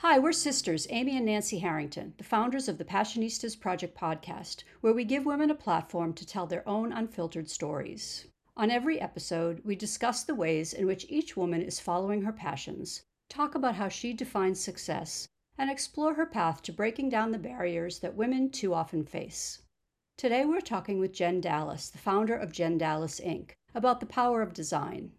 Hi, we're sisters, Amy and Nancy Harrington, the founders of the Passionistas Project podcast, where we give women a platform to tell their own unfiltered stories. On every episode, we discuss the ways in which each woman is following her passions, talk about how she defines success, and explore her path to breaking down the barriers that women too often face. Today, we're talking with Jen Dallas, the founder of Jen Dallas Inc., about the power of design.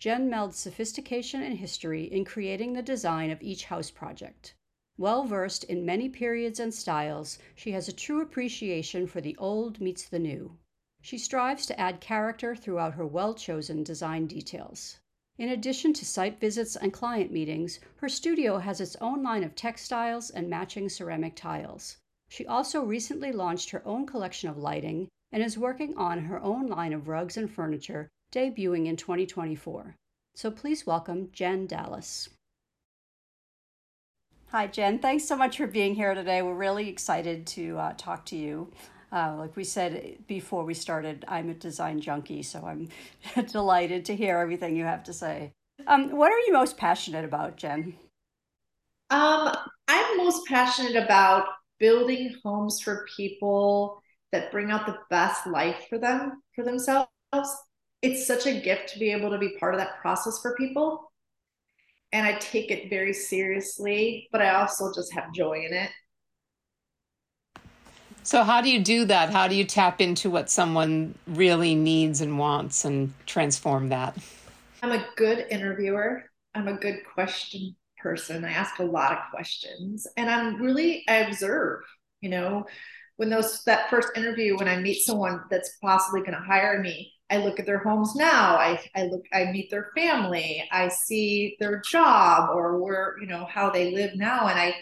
Jen melds sophistication and history in creating the design of each house project. Well versed in many periods and styles, she has a true appreciation for the old meets the new. She strives to add character throughout her well chosen design details. In addition to site visits and client meetings, her studio has its own line of textiles and matching ceramic tiles. She also recently launched her own collection of lighting and is working on her own line of rugs and furniture debuting in 2024. So please welcome Jen Dallas. Hi, Jen. Thanks so much for being here today. We're really excited to uh, talk to you. Uh, like we said before we started, I'm a design junkie, so I'm delighted to hear everything you have to say. Um, what are you most passionate about, Jen? Um, I'm most passionate about building homes for people that bring out the best life for them for themselves it's such a gift to be able to be part of that process for people. And I take it very seriously, but I also just have joy in it. So, how do you do that? How do you tap into what someone really needs and wants and transform that? I'm a good interviewer. I'm a good question person. I ask a lot of questions and I'm really, I observe, you know, when those, that first interview, when I meet someone that's possibly going to hire me, I look at their homes now. I, I look, I meet their family. I see their job or where, you know, how they live now. And I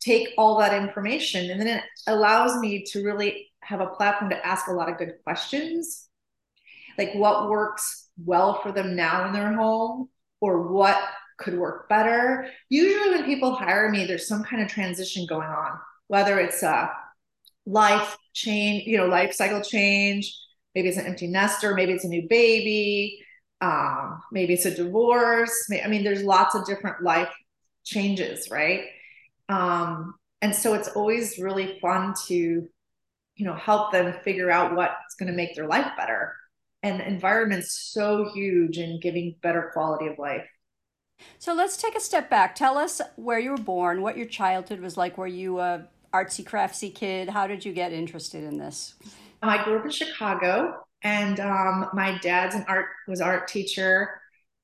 take all that information and then it allows me to really have a platform to ask a lot of good questions. Like what works well for them now in their home or what could work better. Usually when people hire me, there's some kind of transition going on, whether it's a life change, you know, life cycle change, maybe it's an empty nester maybe it's a new baby um, maybe it's a divorce. I mean there's lots of different life changes right? Um, and so it's always really fun to you know help them figure out what's going to make their life better. And the environment's so huge in giving better quality of life. So let's take a step back. Tell us where you were born what your childhood was like. Were you a artsy craftsy kid? How did you get interested in this I grew up in Chicago, and um, my dad's an art was art teacher,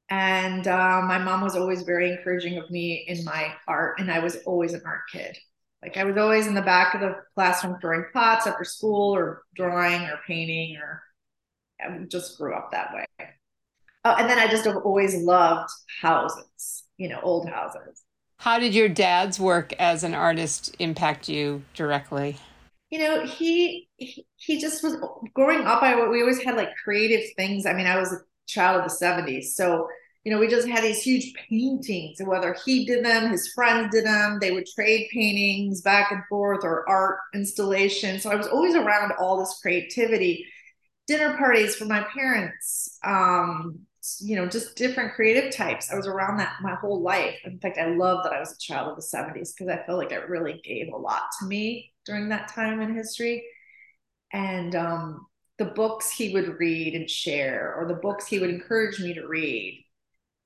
and uh, my mom was always very encouraging of me in my art, and I was always an art kid. Like I was always in the back of the classroom throwing pots after school, or drawing, or painting, or I just grew up that way. Oh, and then I just have always loved houses, you know, old houses. How did your dad's work as an artist impact you directly? You know, he, he just was growing up. I we always had like creative things. I mean, I was a child of the '70s, so you know, we just had these huge paintings, whether he did them, his friends did them. They would trade paintings back and forth or art installation. So I was always around all this creativity. Dinner parties for my parents, um, you know, just different creative types. I was around that my whole life. In fact, I love that I was a child of the 70s because I feel like it really gave a lot to me during that time in history. And um, the books he would read and share, or the books he would encourage me to read,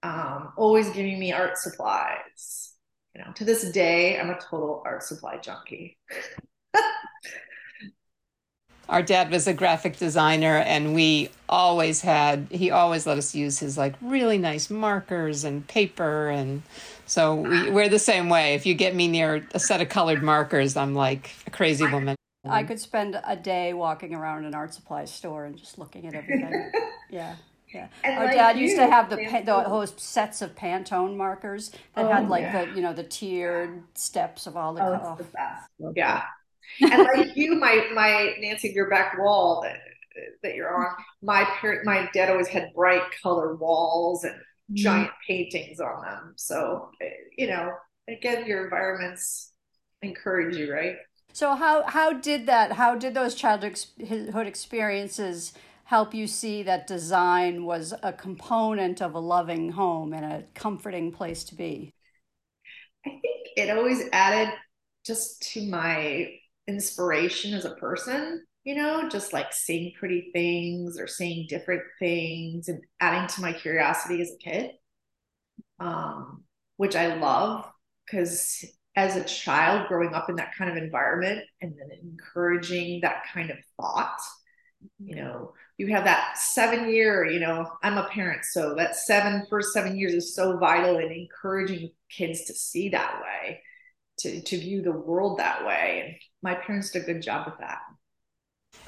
um, always giving me art supplies. You know, to this day, I'm a total art supply junkie. Our dad was a graphic designer, and we always had, he always let us use his like really nice markers and paper. And so we, we're the same way. If you get me near a set of colored markers, I'm like a crazy woman. I could spend a day walking around an art supply store and just looking at everything. yeah. Yeah. And Our like dad used to have the the those sets of Pantone markers that oh, had like yeah. the you know the tiered steps of all the. Oh, oh. the best. Yeah, and like you, my my Nancy, your back wall that that you're on. My parent, my dad always had bright color walls and. Giant mm-hmm. paintings on them. So you know, again, your environments encourage you, right? So how how did that? How did those childhood experiences? help you see that design was a component of a loving home and a comforting place to be? I think it always added just to my inspiration as a person, you know, just like seeing pretty things or seeing different things and adding to my curiosity as a kid, um, which I love because as a child growing up in that kind of environment and then encouraging that kind of thought, you know, you have that seven year, you know, I'm a parent, so that seven first seven years is so vital in encouraging kids to see that way, to to view the world that way. And my parents did a good job with that.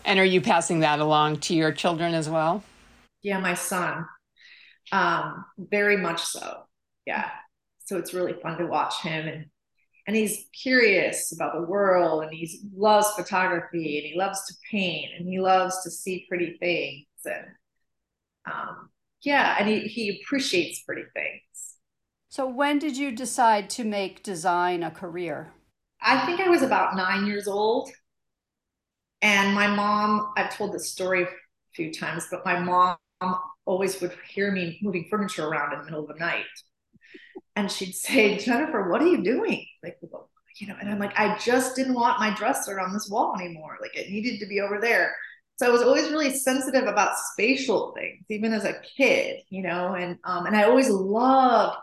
And are you passing that along to your children as well? Yeah, my son. Um, very much so. Yeah. So it's really fun to watch him and and he's curious about the world and he loves photography and he loves to paint and he loves to see pretty things and um, yeah and he, he appreciates pretty things so when did you decide to make design a career i think i was about nine years old and my mom i've told this story a few times but my mom always would hear me moving furniture around in the middle of the night and she'd say, Jennifer, what are you doing? Like, you know, and I'm like, I just didn't want my dresser on this wall anymore. Like it needed to be over there. So I was always really sensitive about spatial things, even as a kid, you know, and um, and I always loved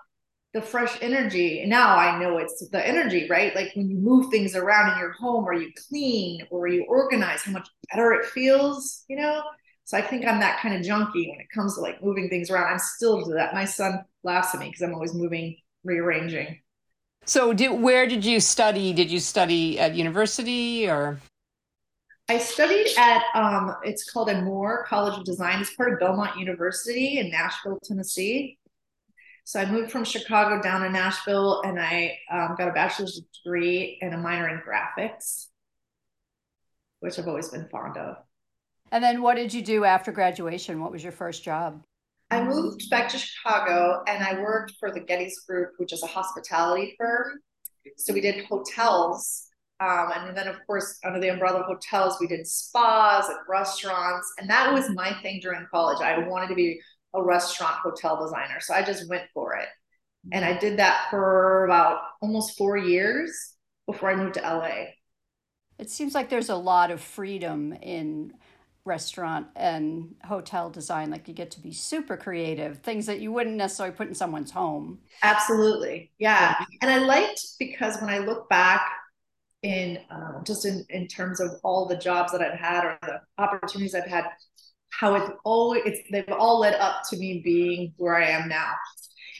the fresh energy. Now I know it's the energy, right? Like when you move things around in your home or you clean or you organize, how much better it feels, you know? So I think I'm that kind of junkie when it comes to like moving things around. I'm still to that. My son laughs at me because I'm always moving, rearranging. So, did, where did you study? Did you study at university or? I studied at um, it's called O'More College of Design. It's part of Belmont University in Nashville, Tennessee. So I moved from Chicago down to Nashville, and I um, got a bachelor's degree and a minor in graphics, which I've always been fond of. And then, what did you do after graduation? What was your first job? I moved back to Chicago and I worked for the Gettys Group, which is a hospitality firm. So we did hotels. Um, and then, of course, under the umbrella of hotels, we did spas and restaurants. And that was my thing during college. I wanted to be a restaurant hotel designer. So I just went for it. And I did that for about almost four years before I moved to LA. It seems like there's a lot of freedom in restaurant and hotel design like you get to be super creative things that you wouldn't necessarily put in someone's home absolutely yeah and i liked because when i look back in uh, just in, in terms of all the jobs that i've had or the opportunities i've had how it's always it's they've all led up to me being where i am now.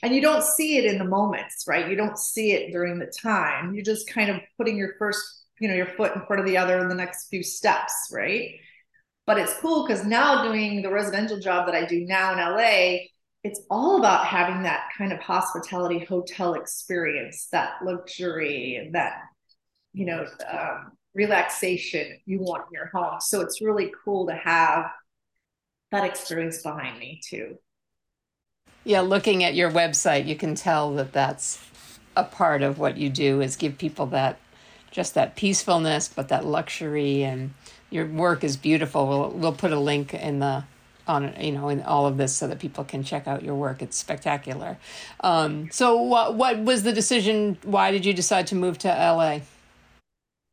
And you don't see it in the moments right? You don't see it during the time. You're just kind of putting your first you know your foot in front of the other in the next few steps right? But it's cool because now doing the residential job that I do now in LA, it's all about having that kind of hospitality hotel experience, that luxury, that you know um, relaxation you want in your home. So it's really cool to have that experience behind me too. Yeah, looking at your website, you can tell that that's a part of what you do is give people that just that peacefulness, but that luxury and your work is beautiful. We'll we'll put a link in the on you know in all of this so that people can check out your work. It's spectacular. Um, so what what was the decision? Why did you decide to move to LA?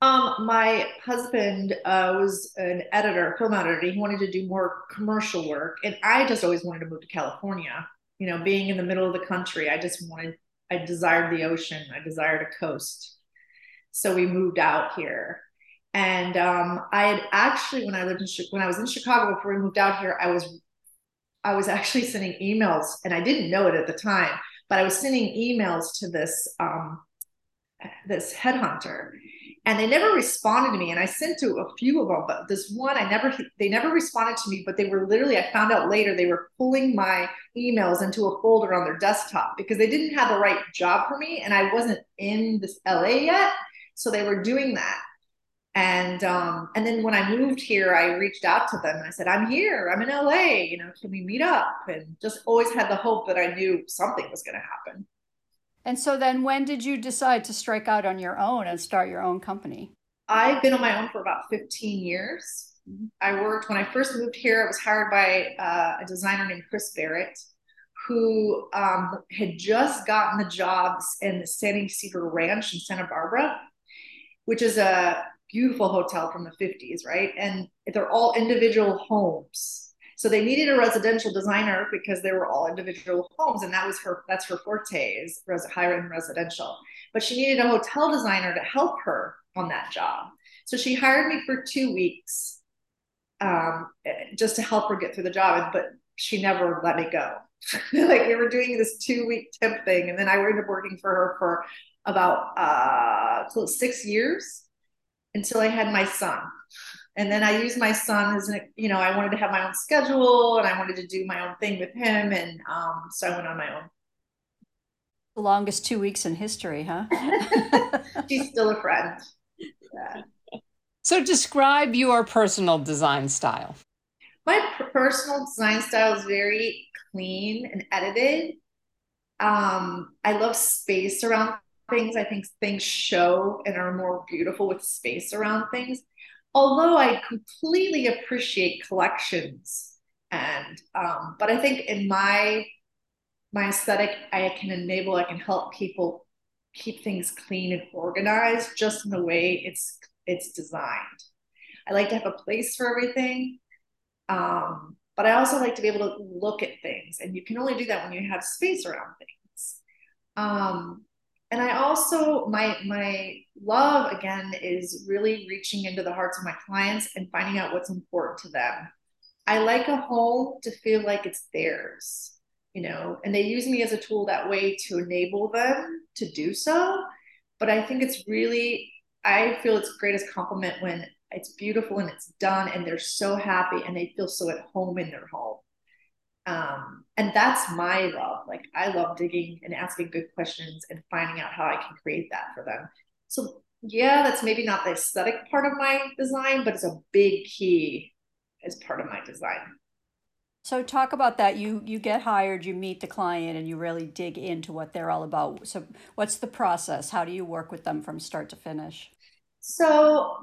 Um, my husband uh, was an editor, film editor. He wanted to do more commercial work, and I just always wanted to move to California. You know, being in the middle of the country, I just wanted. I desired the ocean. I desired a coast. So we moved out here and um, I had actually, when I lived in when I was in Chicago before we moved out here, I was I was actually sending emails, and I didn't know it at the time, but I was sending emails to this um, this headhunter, and they never responded to me. And I sent to a few of them, but this one, I never they never responded to me. But they were literally, I found out later, they were pulling my emails into a folder on their desktop because they didn't have the right job for me, and I wasn't in this LA yet, so they were doing that and um, and then when I moved here, I reached out to them and I said, "I'm here. I'm in LA. You know, can we meet up?" And just always had the hope that I knew something was going to happen. And so then, when did you decide to strike out on your own and start your own company? I've been on my own for about 15 years. I worked when I first moved here. I was hired by uh, a designer named Chris Barrett, who um, had just gotten the jobs in the San Ysidro Ranch in Santa Barbara, which is a beautiful hotel from the 50s, right? And they're all individual homes. So they needed a residential designer because they were all individual homes, and that was her. That's her forte is res- higher end residential. But she needed a hotel designer to help her on that job. So she hired me for two weeks um, just to help her get through the job. But she never let me go. like we were doing this two week temp thing, and then I ended up working for her for about uh, close six years until I had my son. And then I used my son as an, you know, I wanted to have my own schedule and I wanted to do my own thing with him. And um, so I went on my own. The longest two weeks in history, huh? She's still a friend. Yeah. So describe your personal design style. My personal design style is very clean and edited. Um, I love space around things. I think things show and are more beautiful with space around things. Although I completely appreciate collections, and um, but I think in my my aesthetic, I can enable, I can help people keep things clean and organized, just in the way it's it's designed. I like to have a place for everything, um, but I also like to be able to look at things, and you can only do that when you have space around things. Um, and I also my my love again is really reaching into the hearts of my clients and finding out what's important to them. I like a home to feel like it's theirs, you know, and they use me as a tool that way to enable them to do so. But I think it's really I feel it's greatest compliment when it's beautiful and it's done and they're so happy and they feel so at home in their home. Um, and that's my love. Like I love digging and asking good questions and finding out how I can create that for them. So yeah, that's maybe not the aesthetic part of my design, but it's a big key as part of my design. So talk about that. You you get hired, you meet the client, and you really dig into what they're all about. So what's the process? How do you work with them from start to finish? So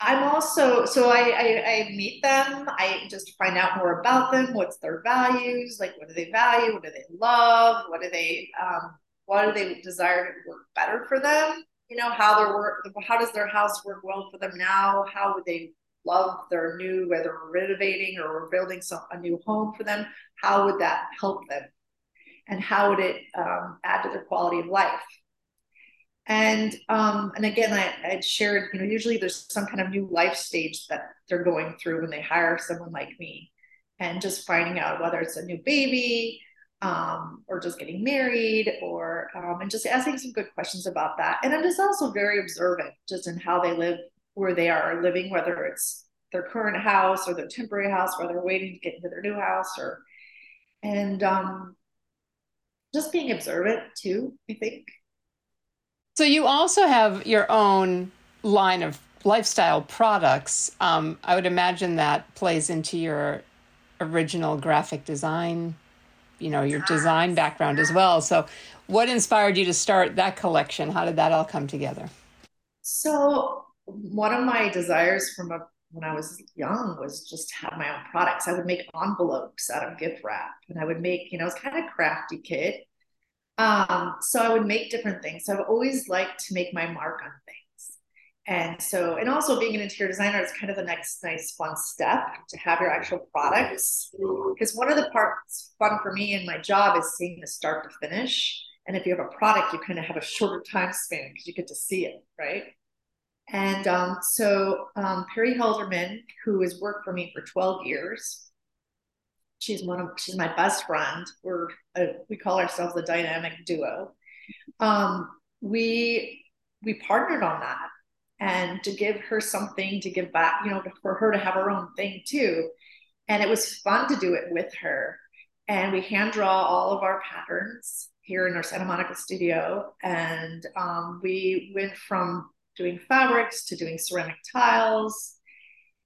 I'm also so I, I, I meet them. I just find out more about them. What's their values? Like what do they value? What do they love? What do they um, what do they desire to work better for them? You know how their work. How does their house work well for them now? How would they love their new whether we're renovating or we're building some a new home for them? How would that help them? And how would it um, add to their quality of life? And um, and again, I I shared, you know, usually there's some kind of new life stage that they're going through when they hire someone like me, and just finding out whether it's a new baby, um, or just getting married, or um, and just asking some good questions about that. And I'm just also very observant, just in how they live, where they are living, whether it's their current house or their temporary house, where they're waiting to get into their new house, or and um, just being observant too. I think so you also have your own line of lifestyle products. Um, I would imagine that plays into your original graphic design, you know, your design background as well. So, what inspired you to start that collection? How did that all come together? So, one of my desires from a, when I was young was just to have my own products. I would make envelopes out of gift wrap, and I would make, you know, I was kind of crafty kid. Um, so I would make different things. So I've always liked to make my mark on things. And so, and also being an interior designer is kind of the next nice fun step to have your actual products. Because one of the parts fun for me in my job is seeing the start to finish. And if you have a product, you kind of have a shorter time span because you get to see it, right? And um, so um, Perry Helderman, who has worked for me for 12 years, she's one of she's my best friend. We're a, we call ourselves a dynamic duo. Um, we we partnered on that, and to give her something to give back, you know, for her to have her own thing too. And it was fun to do it with her. And we hand draw all of our patterns here in our Santa Monica studio, and um, we went from doing fabrics to doing ceramic tiles.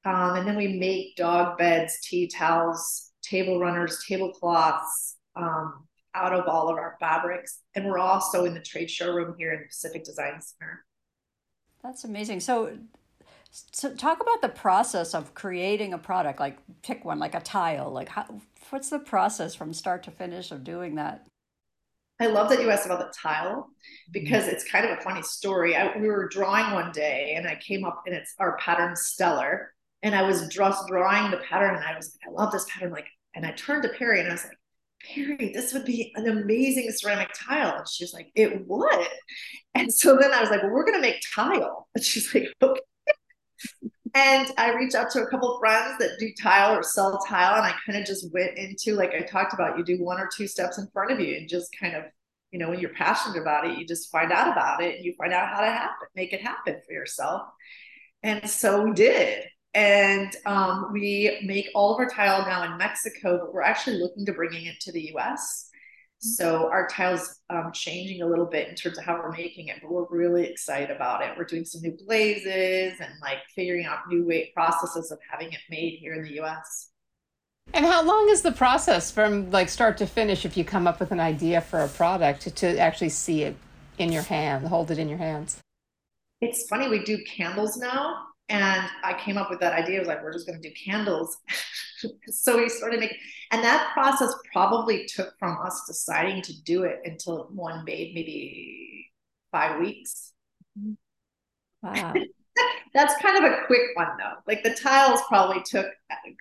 Um, and then we make dog beds, tea towels, table runners, tablecloths um, out of all of our fabrics. And we're also in the trade showroom here in the Pacific Design Center. That's amazing. So So talk about the process of creating a product. Like pick one, like a tile. Like how, what's the process from start to finish of doing that? I love that you asked about the tile because it's kind of a funny story. I, we were drawing one day and I came up and it's our pattern stellar. And I was just drawing the pattern and I was like, I love this pattern. Like, and I turned to Perry and I was like, Perry, this would be an amazing ceramic tile. And she's like, it would. And so then I was like, well, we're going to make tile. And she's like, okay. And I reached out to a couple friends that do tile or sell tile. And I kind of just went into, like I talked about, you do one or two steps in front of you and just kind of, you know, when you're passionate about it, you just find out about it and you find out how to happen, make it happen for yourself. And so we did. And um, we make all of our tile now in Mexico, but we're actually looking to bringing it to the US so our tile's um, changing a little bit in terms of how we're making it, but we're really excited about it. We're doing some new glazes and like figuring out new way processes of having it made here in the U.S. And how long is the process from like start to finish if you come up with an idea for a product to, to actually see it in your hand, hold it in your hands? It's funny, we do candles now. And I came up with that idea. I was like, we're just going to do candles. so we started making, and that process probably took from us deciding to do it until one made maybe five weeks. Wow. That's kind of a quick one though. Like the tiles probably took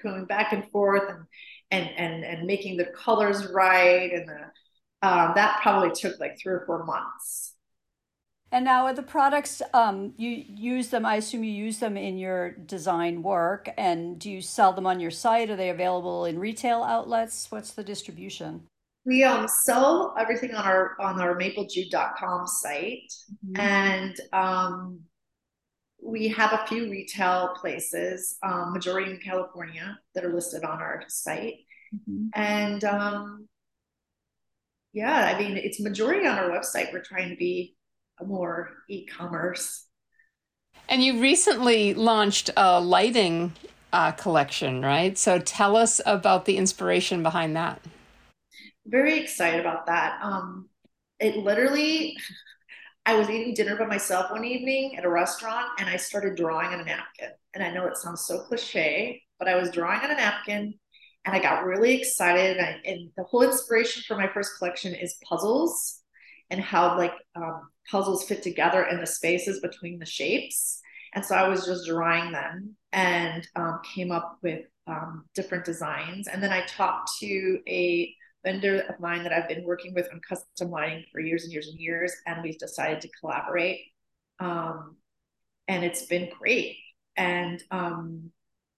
going back and forth and and and and making the colors right and the um, that probably took like three or four months. And now, are the products um, you use them? I assume you use them in your design work. And do you sell them on your site? Are they available in retail outlets? What's the distribution? We um, sell everything on our on our maplejude.com site, mm-hmm. and um, we have a few retail places, um, majority in California, that are listed on our site. Mm-hmm. And um, yeah, I mean, it's majority on our website. We're trying to be more e-commerce. And you recently launched a lighting uh, collection, right? So tell us about the inspiration behind that. Very excited about that. Um, it literally, I was eating dinner by myself one evening at a restaurant, and I started drawing on a napkin. And I know it sounds so cliche, but I was drawing on a napkin, and I got really excited. And, I, and the whole inspiration for my first collection is puzzles and how like um, puzzles fit together in the spaces between the shapes. And so I was just drawing them and um, came up with um, different designs. And then I talked to a vendor of mine that I've been working with on custom lighting for years and years and years. And we've decided to collaborate. Um, and it's been great. And um,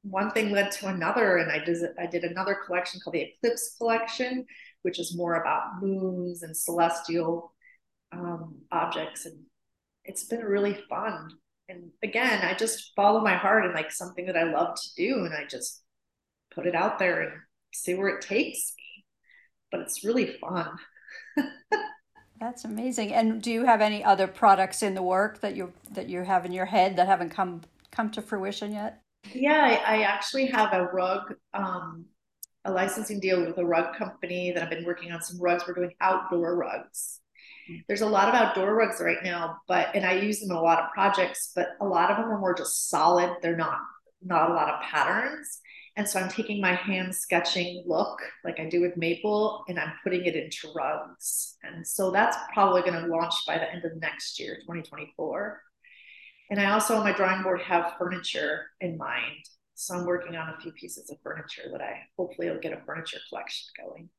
one thing led to another. And I did, I did another collection called the Eclipse Collection, which is more about moons and celestial um, objects and it's been really fun. And again i just follow my heart and like something that i love to do and i just put it out there and see where it takes me. But it's really fun. That's amazing. And do you have any other products in the work that you that you have in your head that haven't come come to fruition yet? Yeah i, I actually have a rug um, a licensing deal with a rug company that i've been working on some rugs. We're doing outdoor rugs there's a lot of outdoor rugs right now, but and I use them in a lot of projects, but a lot of them are more just solid. They're not not a lot of patterns. And so I'm taking my hand sketching look like I do with maple and I'm putting it into rugs. And so that's probably going to launch by the end of next year, 2024. And I also on my drawing board have furniture in mind. So I'm working on a few pieces of furniture that I hopefully will get a furniture collection going.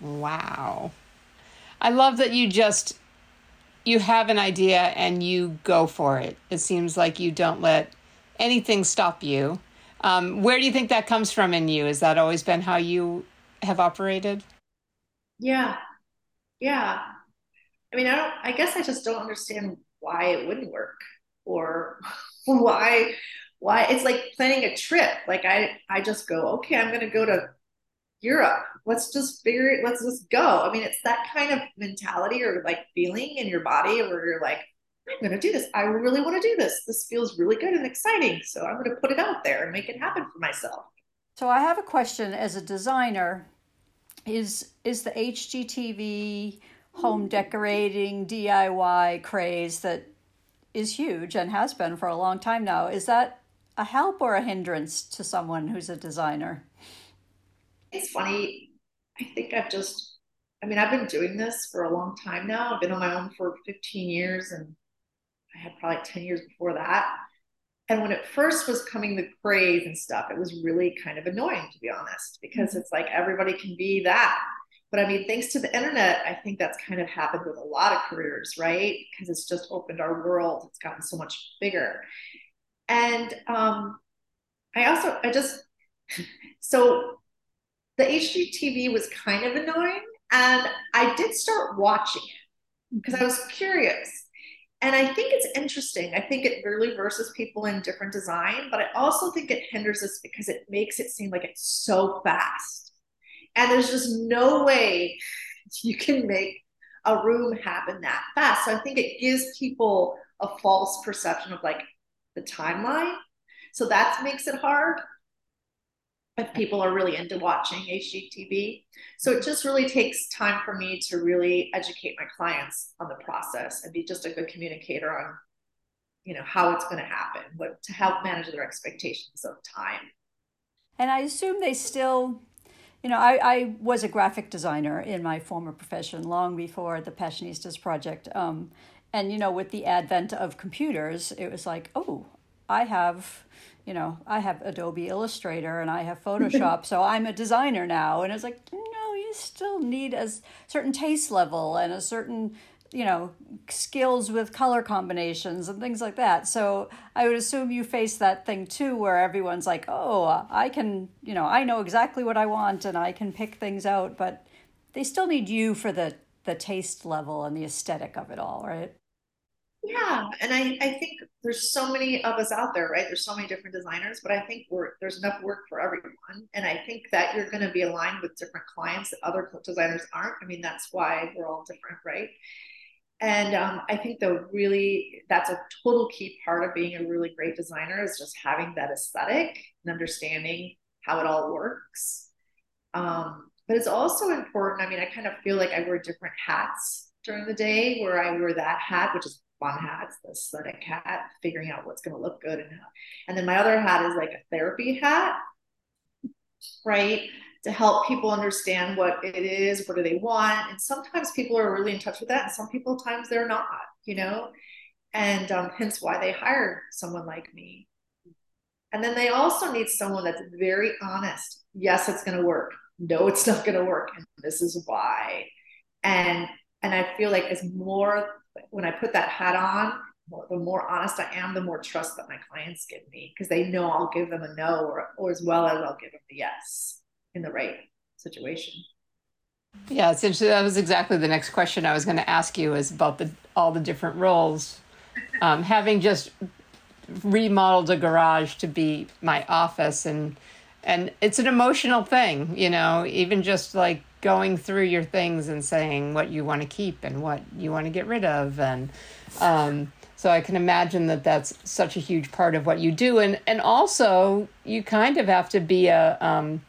Wow. I love that you just you have an idea and you go for it. It seems like you don't let anything stop you. Um, where do you think that comes from in you? Has that always been how you have operated? Yeah, yeah. I mean, I don't. I guess I just don't understand why it wouldn't work or why why it's like planning a trip. Like I I just go, okay, I'm going to go to Europe. Let's just figure it, let's just go. I mean, it's that kind of mentality or like feeling in your body where you're like, I'm going to do this. I really want to do this. This feels really good and exciting. So I'm going to put it out there and make it happen for myself. So I have a question as a designer is is the HGTV home decorating DIY craze that is huge and has been for a long time now is that a help or a hindrance to someone who's a designer? It's funny. I think I've just, I mean, I've been doing this for a long time now. I've been on my own for 15 years and I had probably 10 years before that. And when it first was coming the craze and stuff, it was really kind of annoying, to be honest, because mm-hmm. it's like everybody can be that. But I mean, thanks to the internet, I think that's kind of happened with a lot of careers, right? Because it's just opened our world. It's gotten so much bigger. And um, I also, I just, so the HGTV was kind of annoying. And I did start watching it because I was curious. And I think it's interesting. I think it really verses people in different design, but I also think it hinders us because it makes it seem like it's so fast. And there's just no way you can make a room happen that fast. So I think it gives people a false perception of like the timeline. So that makes it hard if people are really into watching HGTV. So it just really takes time for me to really educate my clients on the process and be just a good communicator on, you know, how it's going to happen, but to help manage their expectations of time. And I assume they still, you know, I, I was a graphic designer in my former profession long before the Passionistas project. Um, and, you know, with the advent of computers, it was like, oh, I have you know, I have Adobe Illustrator and I have Photoshop, so I'm a designer now. And it's like, no, you still need a certain taste level and a certain, you know, skills with color combinations and things like that. So I would assume you face that thing too, where everyone's like, oh, I can, you know, I know exactly what I want and I can pick things out, but they still need you for the the taste level and the aesthetic of it all, right? Yeah, and I, I think there's so many of us out there, right? There's so many different designers, but I think we're there's enough work for everyone. And I think that you're going to be aligned with different clients that other designers aren't. I mean, that's why we're all different, right? And um, I think the really that's a total key part of being a really great designer is just having that aesthetic and understanding how it all works. Um, but it's also important. I mean, I kind of feel like I wear different hats during the day where I wear that hat, which is fun hats, the aesthetic hat, figuring out what's going to look good and how. And then my other hat is like a therapy hat, right? To help people understand what it is, what do they want. And sometimes people are really in touch with that, and some people times they're not, you know, and um, hence why they hire someone like me. And then they also need someone that's very honest. Yes, it's going to work. No, it's not going to work, and this is why. And and I feel like as more when I put that hat on, the more honest I am, the more trust that my clients give me because they know I'll give them a no or, or as well as I'll give them the yes in the right situation. Yeah, it's interesting. That was exactly the next question I was going to ask you is about the all the different roles. Um, having just remodeled a garage to be my office and and it's an emotional thing, you know, even just like going through your things and saying what you want to keep and what you want to get rid of and um, so i can imagine that that's such a huge part of what you do. And and also you kind of have to be a um,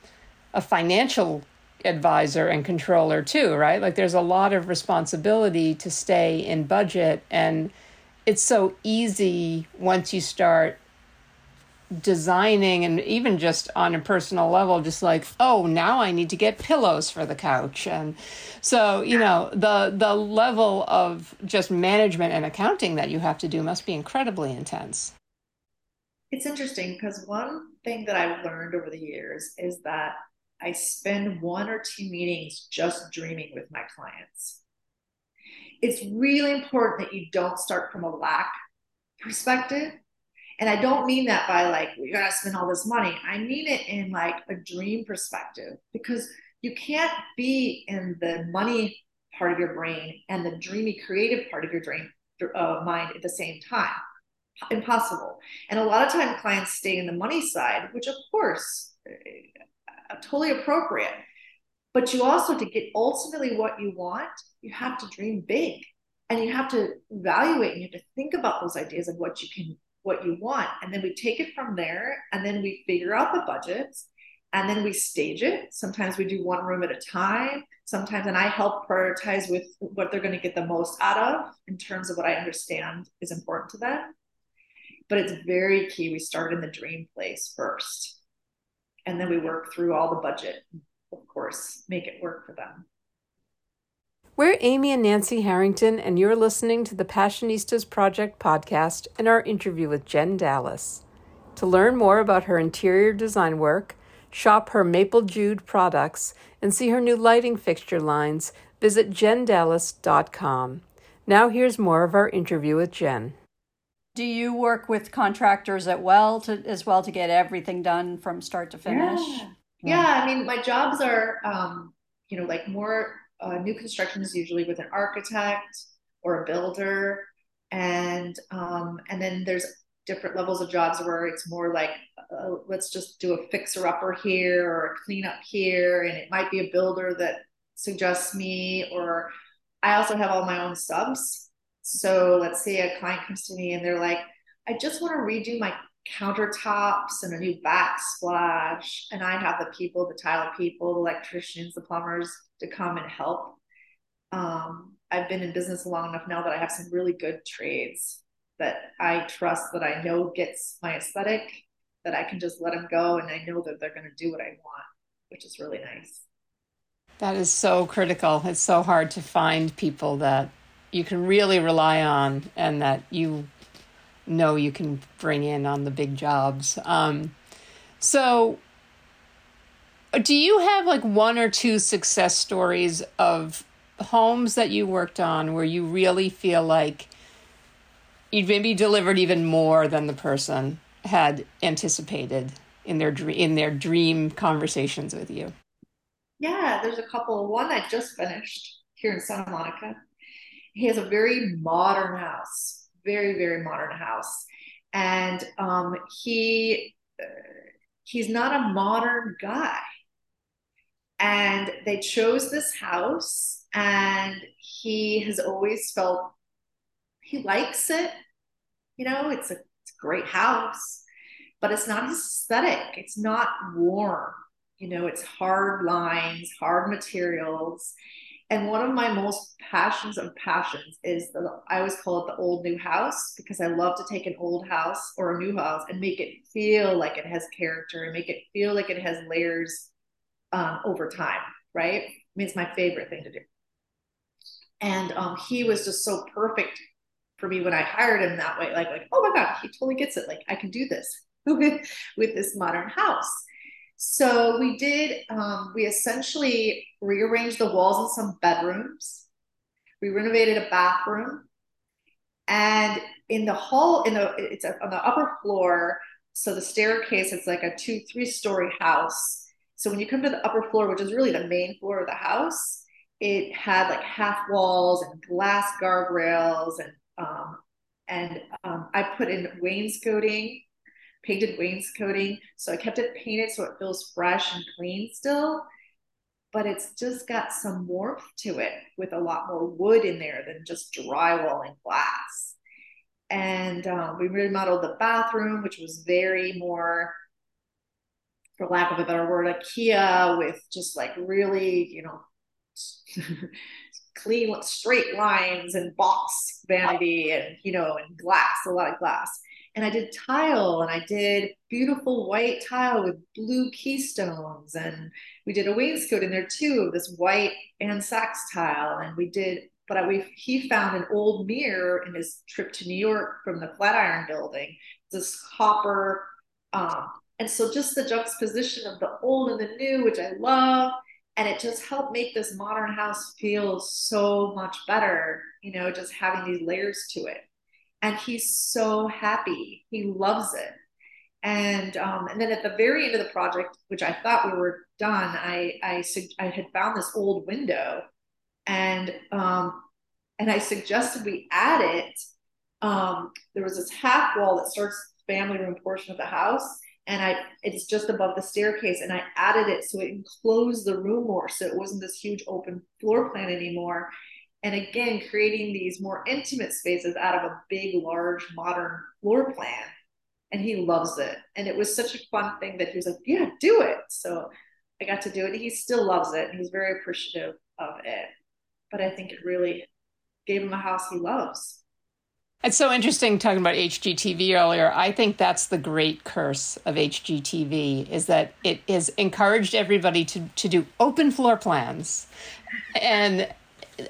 a financial advisor and controller too right? Like there's a lot of responsibility to stay in budget. And it's so easy once you start designing and even just on a personal level just like oh now i need to get pillows for the couch. And so you know the the level of just management and accounting that you have to do must be incredibly intense. It's interesting because one thing that i've learned over the years is that i spend one or two meetings just dreaming with my clients. It's really important that you don't start from a lack perspective and I don't mean that by like, we gotta spend all this money. I mean it in like a dream perspective because you can't be in the money part of your brain and the dreamy creative part of your dream uh, mind at the same time. Impossible. And a lot of time clients stay in the money side, which of course, uh, totally appropriate. But you also, to get ultimately what you want, you have to dream big and you have to evaluate and you have to think about those ideas of what you can what you want. And then we take it from there and then we figure out the budgets and then we stage it. Sometimes we do one room at a time. Sometimes, and I help prioritize with what they're going to get the most out of in terms of what I understand is important to them. but it's very key. We start in the dream place first, and then we work through all the budget, of course, make it work for them. We're Amy and Nancy Harrington, and you're listening to the Passionistas Project podcast and our interview with Jen Dallas. To learn more about her interior design work, shop her Maple Jude products, and see her new lighting fixture lines, visit jendallas.com. Now, here's more of our interview with Jen. Do you work with contractors at well to, as well to get everything done from start to finish? Yeah, yeah I mean, my jobs are, um, you know, like more uh, new construction is usually with an architect or a builder, and um, and then there's different levels of jobs where it's more like uh, let's just do a fixer upper here or a cleanup here, and it might be a builder that suggests me, or I also have all my own subs. So let's say a client comes to me and they're like, I just want to redo my countertops and a new backsplash. And I have the people, the tile people, the electricians, the plumbers to come and help. Um, I've been in business long enough now that I have some really good trades that I trust that I know gets my aesthetic, that I can just let them go and I know that they're going to do what I want, which is really nice. That is so critical. It's so hard to find people that you can really rely on and that you know you can bring in on the big jobs. Um, so, do you have like one or two success stories of homes that you worked on where you really feel like you'd maybe delivered even more than the person had anticipated in their dream in their dream conversations with you? Yeah, there's a couple. One I just finished here in Santa Monica. He has a very modern house very very modern house and um, he uh, he's not a modern guy and they chose this house and he has always felt he likes it. You know it's a, it's a great house but it's not aesthetic. It's not warm. You know it's hard lines hard materials. And one of my most passions of passions is the I always call it the old new house because I love to take an old house or a new house and make it feel like it has character and make it feel like it has layers um, over time, right? I mean, it's my favorite thing to do. And um, he was just so perfect for me when I hired him that way. Like, like, oh my God, he totally gets it. Like, I can do this with with this modern house. So we did, um, we essentially rearranged the walls in some bedrooms. We renovated a bathroom. And in the hall, in the, it's on the upper floor. So the staircase, it's like a two, three story house. So when you come to the upper floor, which is really the main floor of the house, it had like half walls and glass guardrails and um, and um, I put in wainscoting painted wainscoting. So I kept it painted so it feels fresh and clean still, but it's just got some warmth to it with a lot more wood in there than just drywall and glass. And um, we remodeled the bathroom, which was very more, for lack of a better word, IKEA with just like really, you know, clean straight lines and box vanity and you know and glass a lot of glass and I did tile and I did beautiful white tile with blue keystones. And we did a wainscot in there too of this white Ann Sacks tile. And we did, but I, we, he found an old mirror in his trip to New York from the Flatiron building, this copper. Um, and so just the juxtaposition of the old and the new, which I love. And it just helped make this modern house feel so much better, you know, just having these layers to it and he's so happy. He loves it. And um, and then at the very end of the project, which I thought we were done, I I, I had found this old window, and um, and I suggested we add it. Um, there was this half wall that starts the family room portion of the house, and I it's just above the staircase, and I added it so it enclosed the room more, so it wasn't this huge open floor plan anymore. And again creating these more intimate spaces out of a big large modern floor plan. And he loves it. And it was such a fun thing that he was like yeah do it. So i got to do it. He still loves it and he's very appreciative of it. But i think it really gave him a house he loves It's so interesting talking about HGTV earlier. I think that's the great curse of HGTV is that it has encouraged everybody to, to do open floor plans. And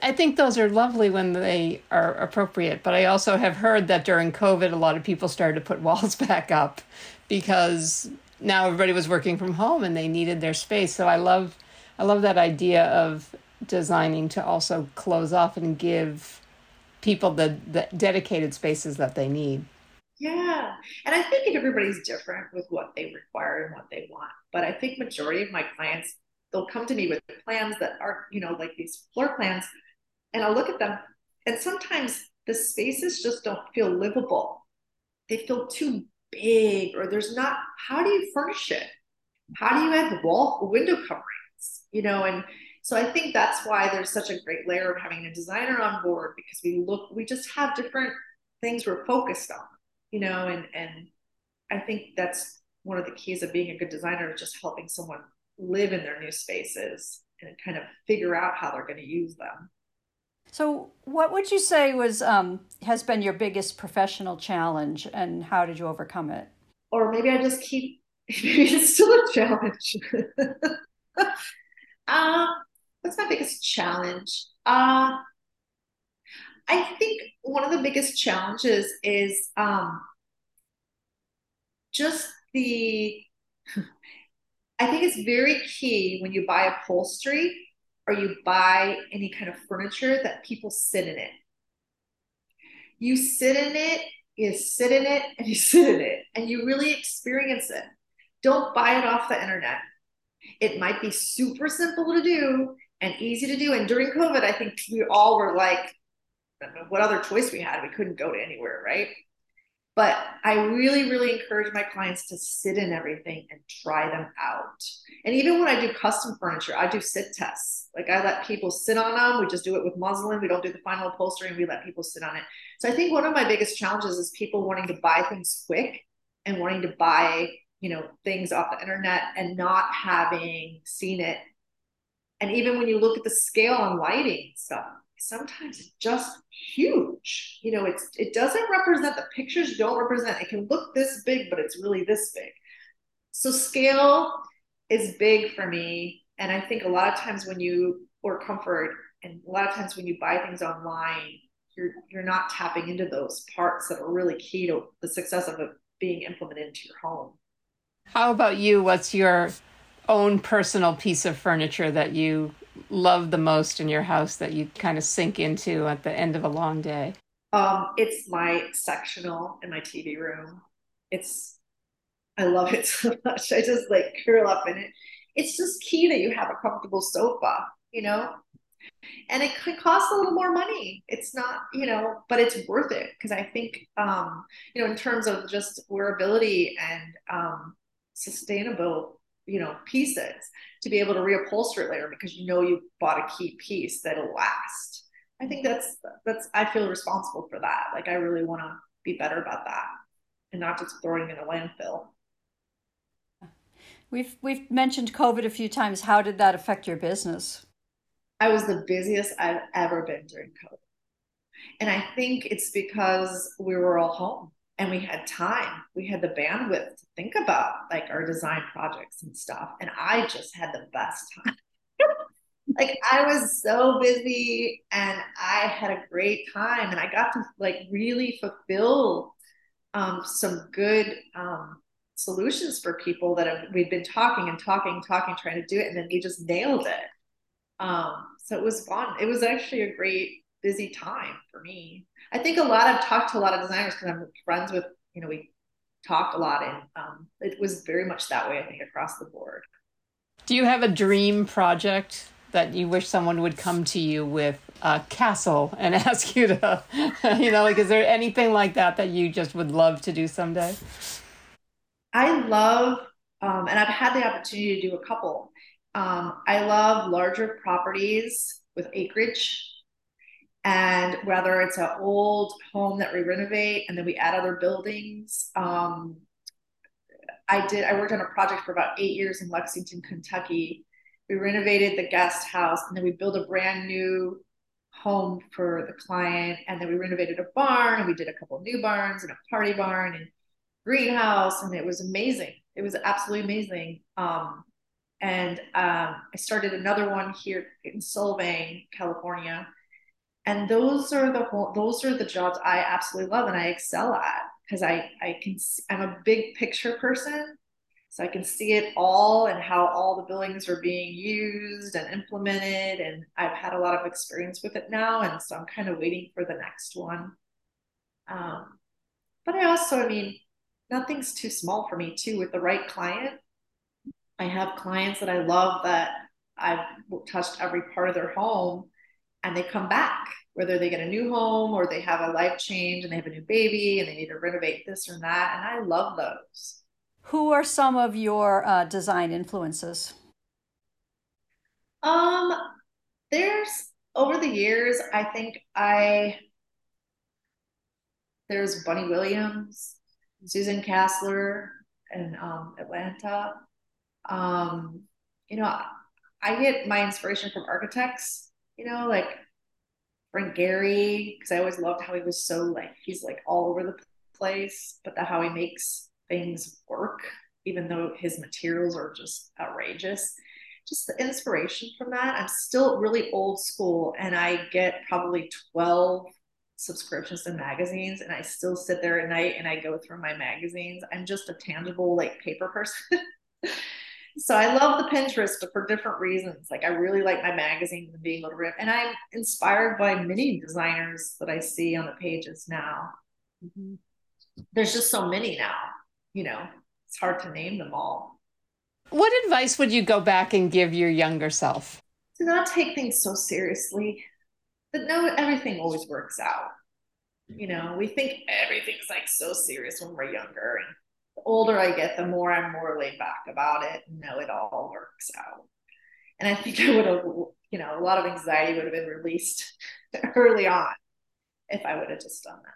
I think those are lovely when they are appropriate. But I also have heard that during COVID, a lot of people started to put walls back up because now everybody was working from home and they needed their space. So I love, I love that idea of designing to also close off and give people the, the dedicated spaces that they need. Yeah. And I think everybody's different with what they require and what they want. But I think majority of my clients, they'll come to me with plans that are, you know, like these floor plans, and I'll look at them. And sometimes the spaces just don't feel livable. They feel too big, or there's not, how do you furnish it? How do you add wall window coverings? You know, and so I think that's why there's such a great layer of having a designer on board because we look, we just have different things we're focused on, you know, and and I think that's one of the keys of being a good designer is just helping someone live in their new spaces and kind of figure out how they're going to use them. So, what would you say was um, has been your biggest professional challenge, and how did you overcome it? Or maybe I just keep maybe it's still a challenge. um, what's my biggest challenge? Uh, I think one of the biggest challenges is um, just the. I think it's very key when you buy upholstery or you buy any kind of furniture that people sit in it. You sit in it, you sit in it, and you sit in it, and you really experience it. Don't buy it off the internet. It might be super simple to do, and easy to do. And during COVID, I think we all were like, what other choice we had? We couldn't go to anywhere, right? But I really, really encourage my clients to sit in everything and try them out. And even when I do custom furniture, I do sit tests. Like I let people sit on them. We just do it with muslin. We don't do the final upholstery we let people sit on it. So I think one of my biggest challenges is people wanting to buy things quick and wanting to buy, you know, things off the internet and not having seen it and even when you look at the scale and lighting stuff, sometimes it's just huge. You know, it's it doesn't represent the pictures don't represent. It can look this big, but it's really this big. So scale is big for me. And I think a lot of times when you or comfort and a lot of times when you buy things online, you're you're not tapping into those parts that are really key to the success of it being implemented into your home. How about you? What's your own personal piece of furniture that you love the most in your house that you kind of sink into at the end of a long day? Um, it's my sectional in my TV room. It's I love it so much. I just like curl up in it. It's just key that you have a comfortable sofa, you know. And it could cost a little more money. It's not, you know, but it's worth it because I think, um, you know, in terms of just wearability and um, sustainable you know pieces to be able to reupholster it later because you know you bought a key piece that'll last. I think that's that's i feel responsible for that. Like i really want to be better about that and not just throwing in a landfill. We've we've mentioned covid a few times. How did that affect your business? I was the busiest i've ever been during covid. And i think it's because we were all home and we had time. We had the bandwidth to think about like our design projects and stuff and i just had the best time. Like i was so busy and i had a great time and i got to like really fulfill um, some good um, solutions for people that have, we've been talking and talking talking trying to do it and then we just nailed it. Um, so it was fun. It was actually a great busy time for me I think a lot. I've talked to a lot of designers because I'm friends with. You know, we talk a lot, and um, it was very much that way. I think across the board. Do you have a dream project that you wish someone would come to you with a castle and ask you to, you know, like is there anything like that that you just would love to do someday? I love, um, and I've had the opportunity to do a couple. Um, I love larger properties with acreage and whether it's an old home that we renovate and then we add other buildings um, i did i worked on a project for about eight years in lexington kentucky we renovated the guest house and then we built a brand new home for the client. And then we renovated a barn and we did a couple new barns and a party barn and greenhouse. And it was amazing. It was absolutely amazing. Um, and um, I started another one here in Solvang, California. And those are the whole, those are the jobs I absolutely love and I excel at because I I can I'm a big picture person so I can see it all and how all the buildings are being used and implemented. And I've had a lot of experience with it now. And so I'm kind of waiting for the next one. Um, but I also, I mean, nothing's too small for me too with the right client. I have clients that I love that I've touched every part of their home and they come back, whether they get a new home or they have a life change and they have a new baby and they need to renovate this or that. And I love those. Who are some of your uh, design influences? Um, there's over the years, I think I there's Bunny Williams, Susan Kasler, and um, Atlanta. Um, you know, I get my inspiration from architects. You know, like Frank Gehry, because I always loved how he was so like he's like all over the place, but the how he makes things work, even though his materials are just outrageous. Just the inspiration from that. I'm still really old school and I get probably 12 subscriptions to magazines and I still sit there at night and I go through my magazines. I'm just a tangible like paper person. so I love the Pinterest, but for different reasons. Like I really like my magazines and being able to rip, and I'm inspired by many designers that I see on the pages now. Mm-hmm. There's just so many now you know, it's hard to name them all. What advice would you go back and give your younger self? To not take things so seriously, but no, everything always works out. You know, we think everything's like so serious when we're younger. And the older I get, the more I'm more laid back about it. No, it all works out. And I think I would have, you know, a lot of anxiety would have been released early on if I would have just done that.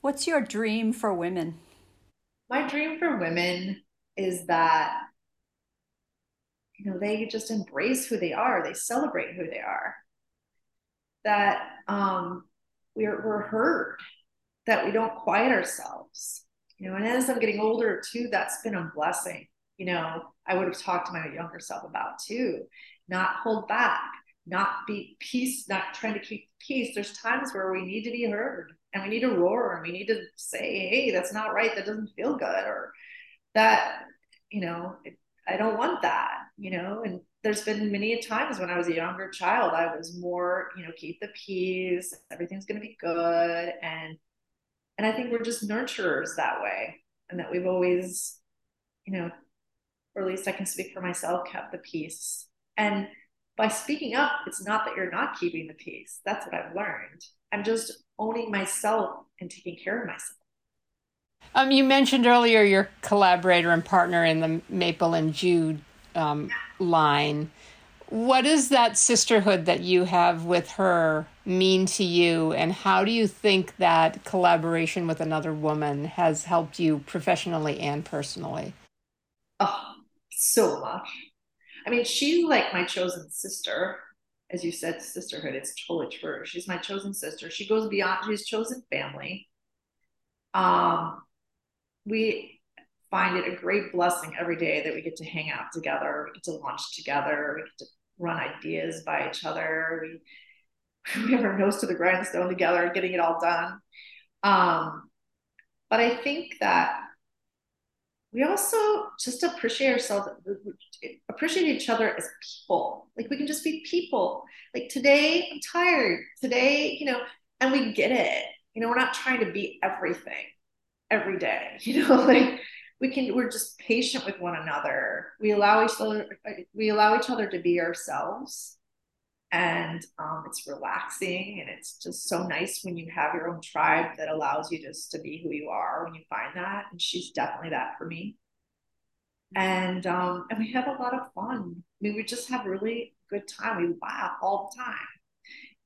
What's your dream for women? my dream for women is that you know they just embrace who they are they celebrate who they are that um we're, we're heard that we don't quiet ourselves you know and as i'm getting older too that's been a blessing. You know i would have talked to my younger self about too not hold back not be peace not trying to keep peace. There's times where we need to be heard and we need to roar and we need to say hey that's not right. That doesn't feel good or that you know i don't want that you know? And there's been many times when i was a younger child i was more you know keep the peace everything's going to be good and and i think we're just nurturers that way and that we've always you know or at least i can speak for myself kept the peace and by speaking up it's not that you're not keeping the peace that's what i've learned i'm just owning myself and taking care of myself. Um, you mentioned earlier your collaborator and partner in the Maple and Jude um, line. What does that sisterhood that you have with her mean to you, and how do you think that collaboration with another woman has helped you professionally and personally? Oh, so much. I mean, she's like my chosen sister as you said, sisterhood. It's totally true. She's my chosen sister. She goes beyond. She's chosen family. Um, we find it a great blessing every day that we get to hang out together. We get to lunch together. We get to run ideas by each other. We we have our nose to the grindstone together, getting it all done. Um, but I think that we also just appreciate ourselves appreciate each other as people like we can just be people like today i'm tired today you know and we get it you know we're not trying to be everything every day you know like we can we're just patient with one another. We allow each other we allow each other to be ourselves. And um, it's relaxing and it's just so nice when you have your own tribe that allows you just to be who you are when you find that. And she's definitely that for me. And um, and we have a lot of fun. I mean, we just have really good time. We laugh all the time.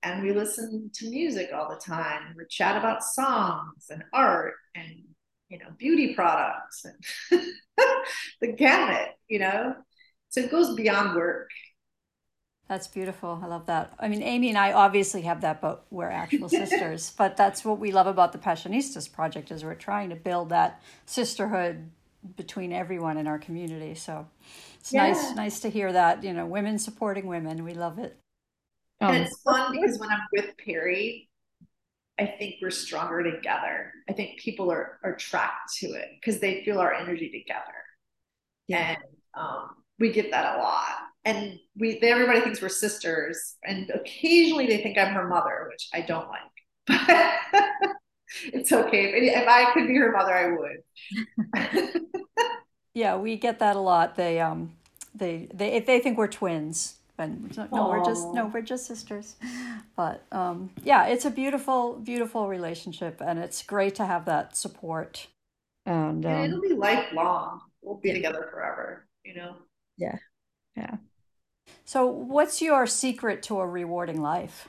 And we listen to music all the time. We chat about songs and art and you know beauty products and the gamut you know so it goes beyond work That's beautiful. I love that. I mean, Amy and I obviously have that, but we're actual sisters. But that's what we love about the Passionistas project is we're trying to build that sisterhood between everyone in our community. So it's yeah. nice, nice to hear that. You know, women supporting women. We love it. Um, and it's fun because when I'm with Perry, I think we're stronger together. I think people are, are attracted to it because they feel our energy together. Yeah. And um, we get that a lot. And we they, everybody thinks we're sisters. And occasionally they think I'm her mother, which I don't like. But it's okay. If, if I could be her mother, I would. yeah, we get that a lot. They um they they they think we're twins and no, Aww. we're just no, we're just sisters. But um, yeah, it's a beautiful, beautiful relationship, and it's great to have that support. And, um, it'll be lifelong. We'll be together forever. You know. Yeah, yeah. So, what's your secret to a rewarding life?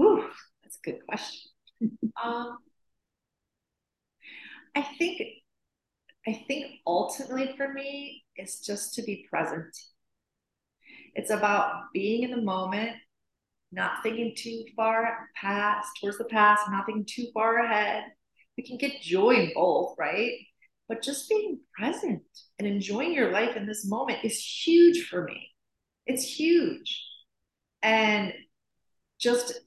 Ooh, that's a good question. um, I think, I think ultimately for me, it's just to be present it's about being in the moment, not thinking too far past, towards the past, not thinking too far ahead. We can get joy in both, right? But just being present and enjoying your life in this moment is huge for me. It's huge. And just,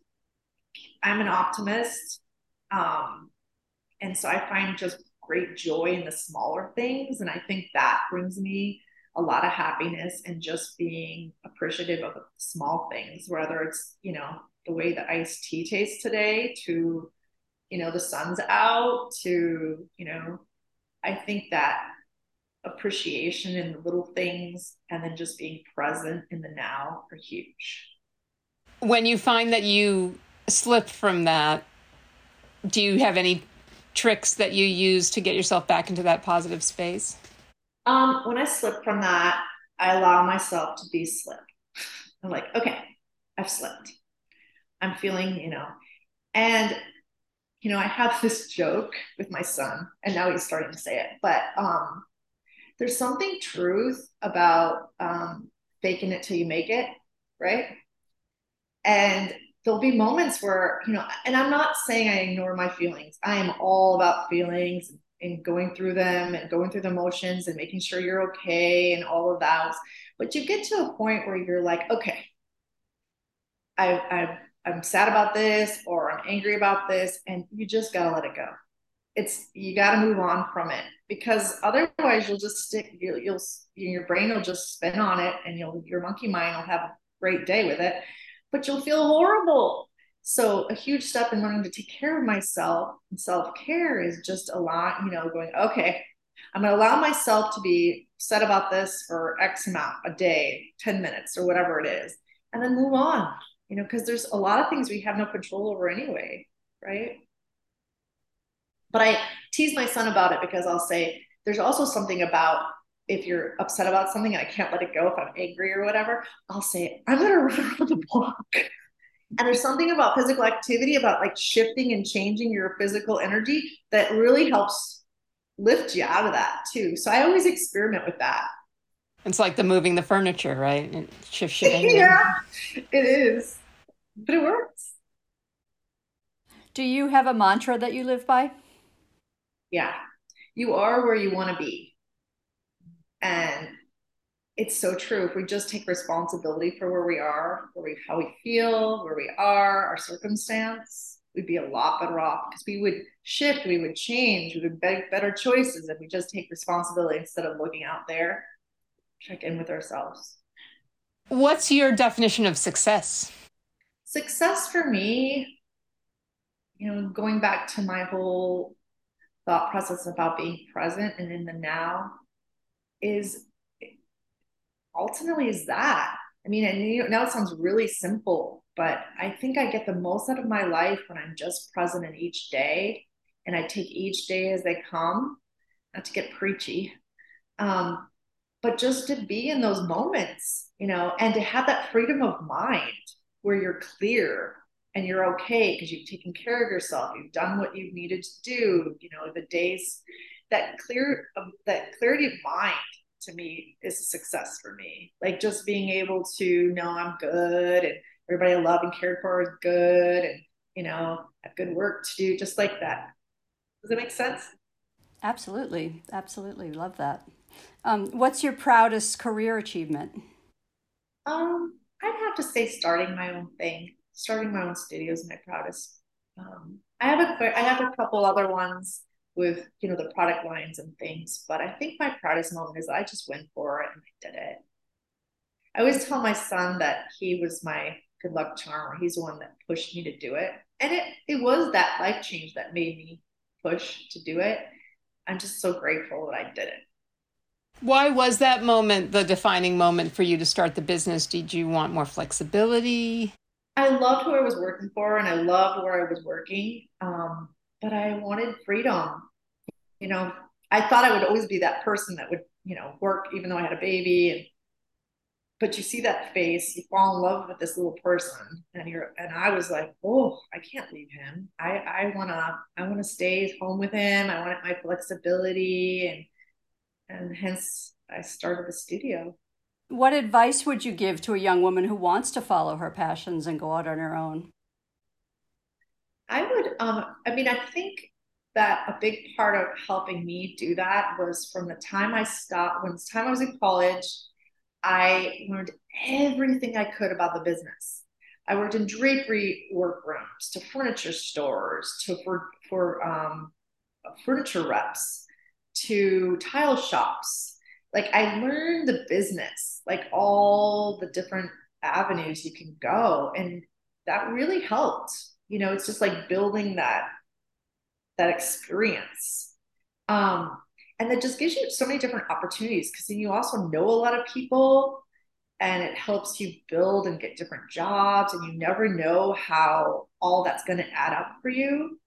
I'm an optimist. Um, and so I find just great joy in the smaller things. And I think that brings me a lot of happiness and just being appreciative of small things, whether it's, you know, the way the iced tea tastes today to, you know, the sun's out to, you know, I think that appreciation in the little things and then just being present in the now are huge. When you find that you slip from that, do you have any tricks that you use to get yourself back into that positive space? Um, when I slip from that, I allow myself to be slip. I'm like, okay, I've slipped. I'm feeling, you know, and you know, I have this joke with my son, and now he's starting to say it, but um, there's something truth about um, faking it till you make it, right? And there'll be moments where, you know, and I'm not saying I ignore my feelings. I am all about feelings and going through them and going through the motions and making sure you're okay and all of that. But you get to a point where you're like, okay, I, I I'm sad about this or I'm angry about this, and you just gotta let it go. It's you gotta move on from it because otherwise you'll just stick. You'll, you'll your brain will just spin on it, and you'll your monkey mind will have a great day with it, but you'll feel horrible so a huge step in learning to take care of myself and self-care is just a lot, you know, going, okay, I'm going to allow myself to be set about this for X amount a day, 10 minutes or whatever it is, and then move on, you know, because there's a lot of things we have no control over anyway, right? But I tease my son about it because I'll say, there's also something about if you're upset about something and I can't let it go if I'm angry or whatever, I'll say, I'm going to run around the block. And there's something about physical activity, about like shifting and changing your physical energy that really helps lift you out of that too. So I always experiment with that. It's like the moving the furniture, right? shift shifting. yeah, it is. But it works. Do you have a mantra that you live by? Yeah. You are where you want to be. And it's so true. If we just take responsibility for where we are, where we, how we feel, where we are, our circumstance, we'd be a lot better off because we would shift, we would change, we would make better choices if we just take responsibility instead of looking out there, check in with ourselves. What's your definition of success? Success for me, you know, going back to my whole thought process about being present and in the now is ultimately is that. I mean, and now it sounds really simple, but I think I get the most out of my life when I'm just present in each day and I take each day as they come, not to get preachy, um, but just to be in those moments, you know, and to have that freedom of mind where you're clear and you're okay because you've taken care of yourself, you've done what you've needed to do, you know, the days that clear, that clarity of mind to me is a success for me. Like just being able to know I'm good and everybody I love and cared for is good and you know have good work to do, just like that. Does that make sense? Absolutely, absolutely, love that. Um, what's your proudest career achievement? Um, I'd have to say starting my own thing, starting my own studio is my proudest. Um, I have a I have a couple other ones with you know the product lines and things, but I think my proudest moment is I just went for it and I did it. I always tell my son that he was my good luck charm, he's the one that pushed me to do it, and it it was that life change that made me push to do it. I'm just so grateful that I did it. Why was that moment the defining moment for you to start the business? Did you want more flexibility? I loved who I was working for and I loved where I was working. Um, but I wanted freedom. You know, I thought I would always be that person that would, you know, work even though I had a baby and but you see that face, you fall in love with this little person and you're and I was like, oh, I can't leave him. I I wanna I wanna stay home with him. I wanted my flexibility and and hence I started the studio. What advice would you give to a young woman who wants to follow her passions and go out on her own? I would, um, I mean, I think that a big part of helping me do that was from the time I stopped, when the time I was in college, I learned everything I could about the business. I worked in drapery workrooms, to furniture stores, to for for um, furniture reps, to tile shops. Like I learned the business, like all the different avenues you can go. And that really helped. You know, it's just like building that that experience. Um, and that just gives you so many different opportunities because then you also know a lot of people and it helps you build and get different jobs and you never know how all that's going to add up for you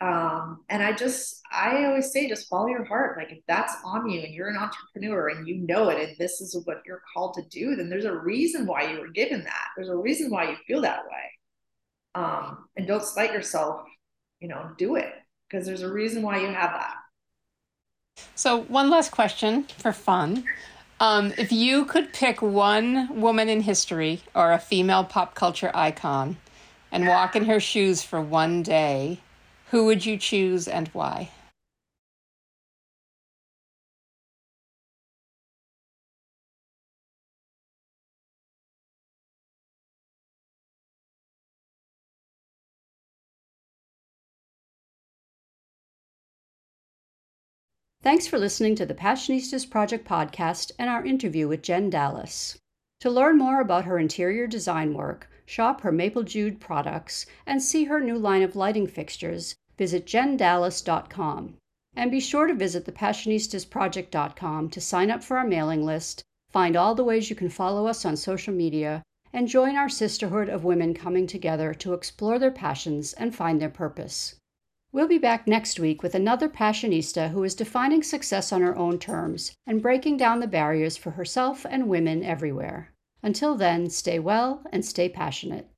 um, and I just, I always say, just follow your heart. Like if that's on you and you're an entrepreneur and you know it, and this is what you're called to do, then there's a reason why you were given that. There's a reason why you feel that way. Um, and don't spite yourself, you know, do it because there's a reason why you have that. So one last question for fun. Um, if you could pick one woman in history or a female pop culture icon and walk in her shoes for one day, who would you choose and why? Thanks for listening to the Passionistas Project podcast and our interview with Jen Dallas. To learn more about her interior design work, shop her Maple Jude products, and see her new line of lighting fixtures, visit jendallas.com. And be sure to visit thepassionistasproject.com to sign up for our mailing list, find all the ways you can follow us on social media, and join our sisterhood of women coming together to explore their passions and find their purpose. We'll be back next week with another Passionista who is defining success on her own terms and breaking down the barriers for herself and women everywhere. Until then, stay well and stay passionate.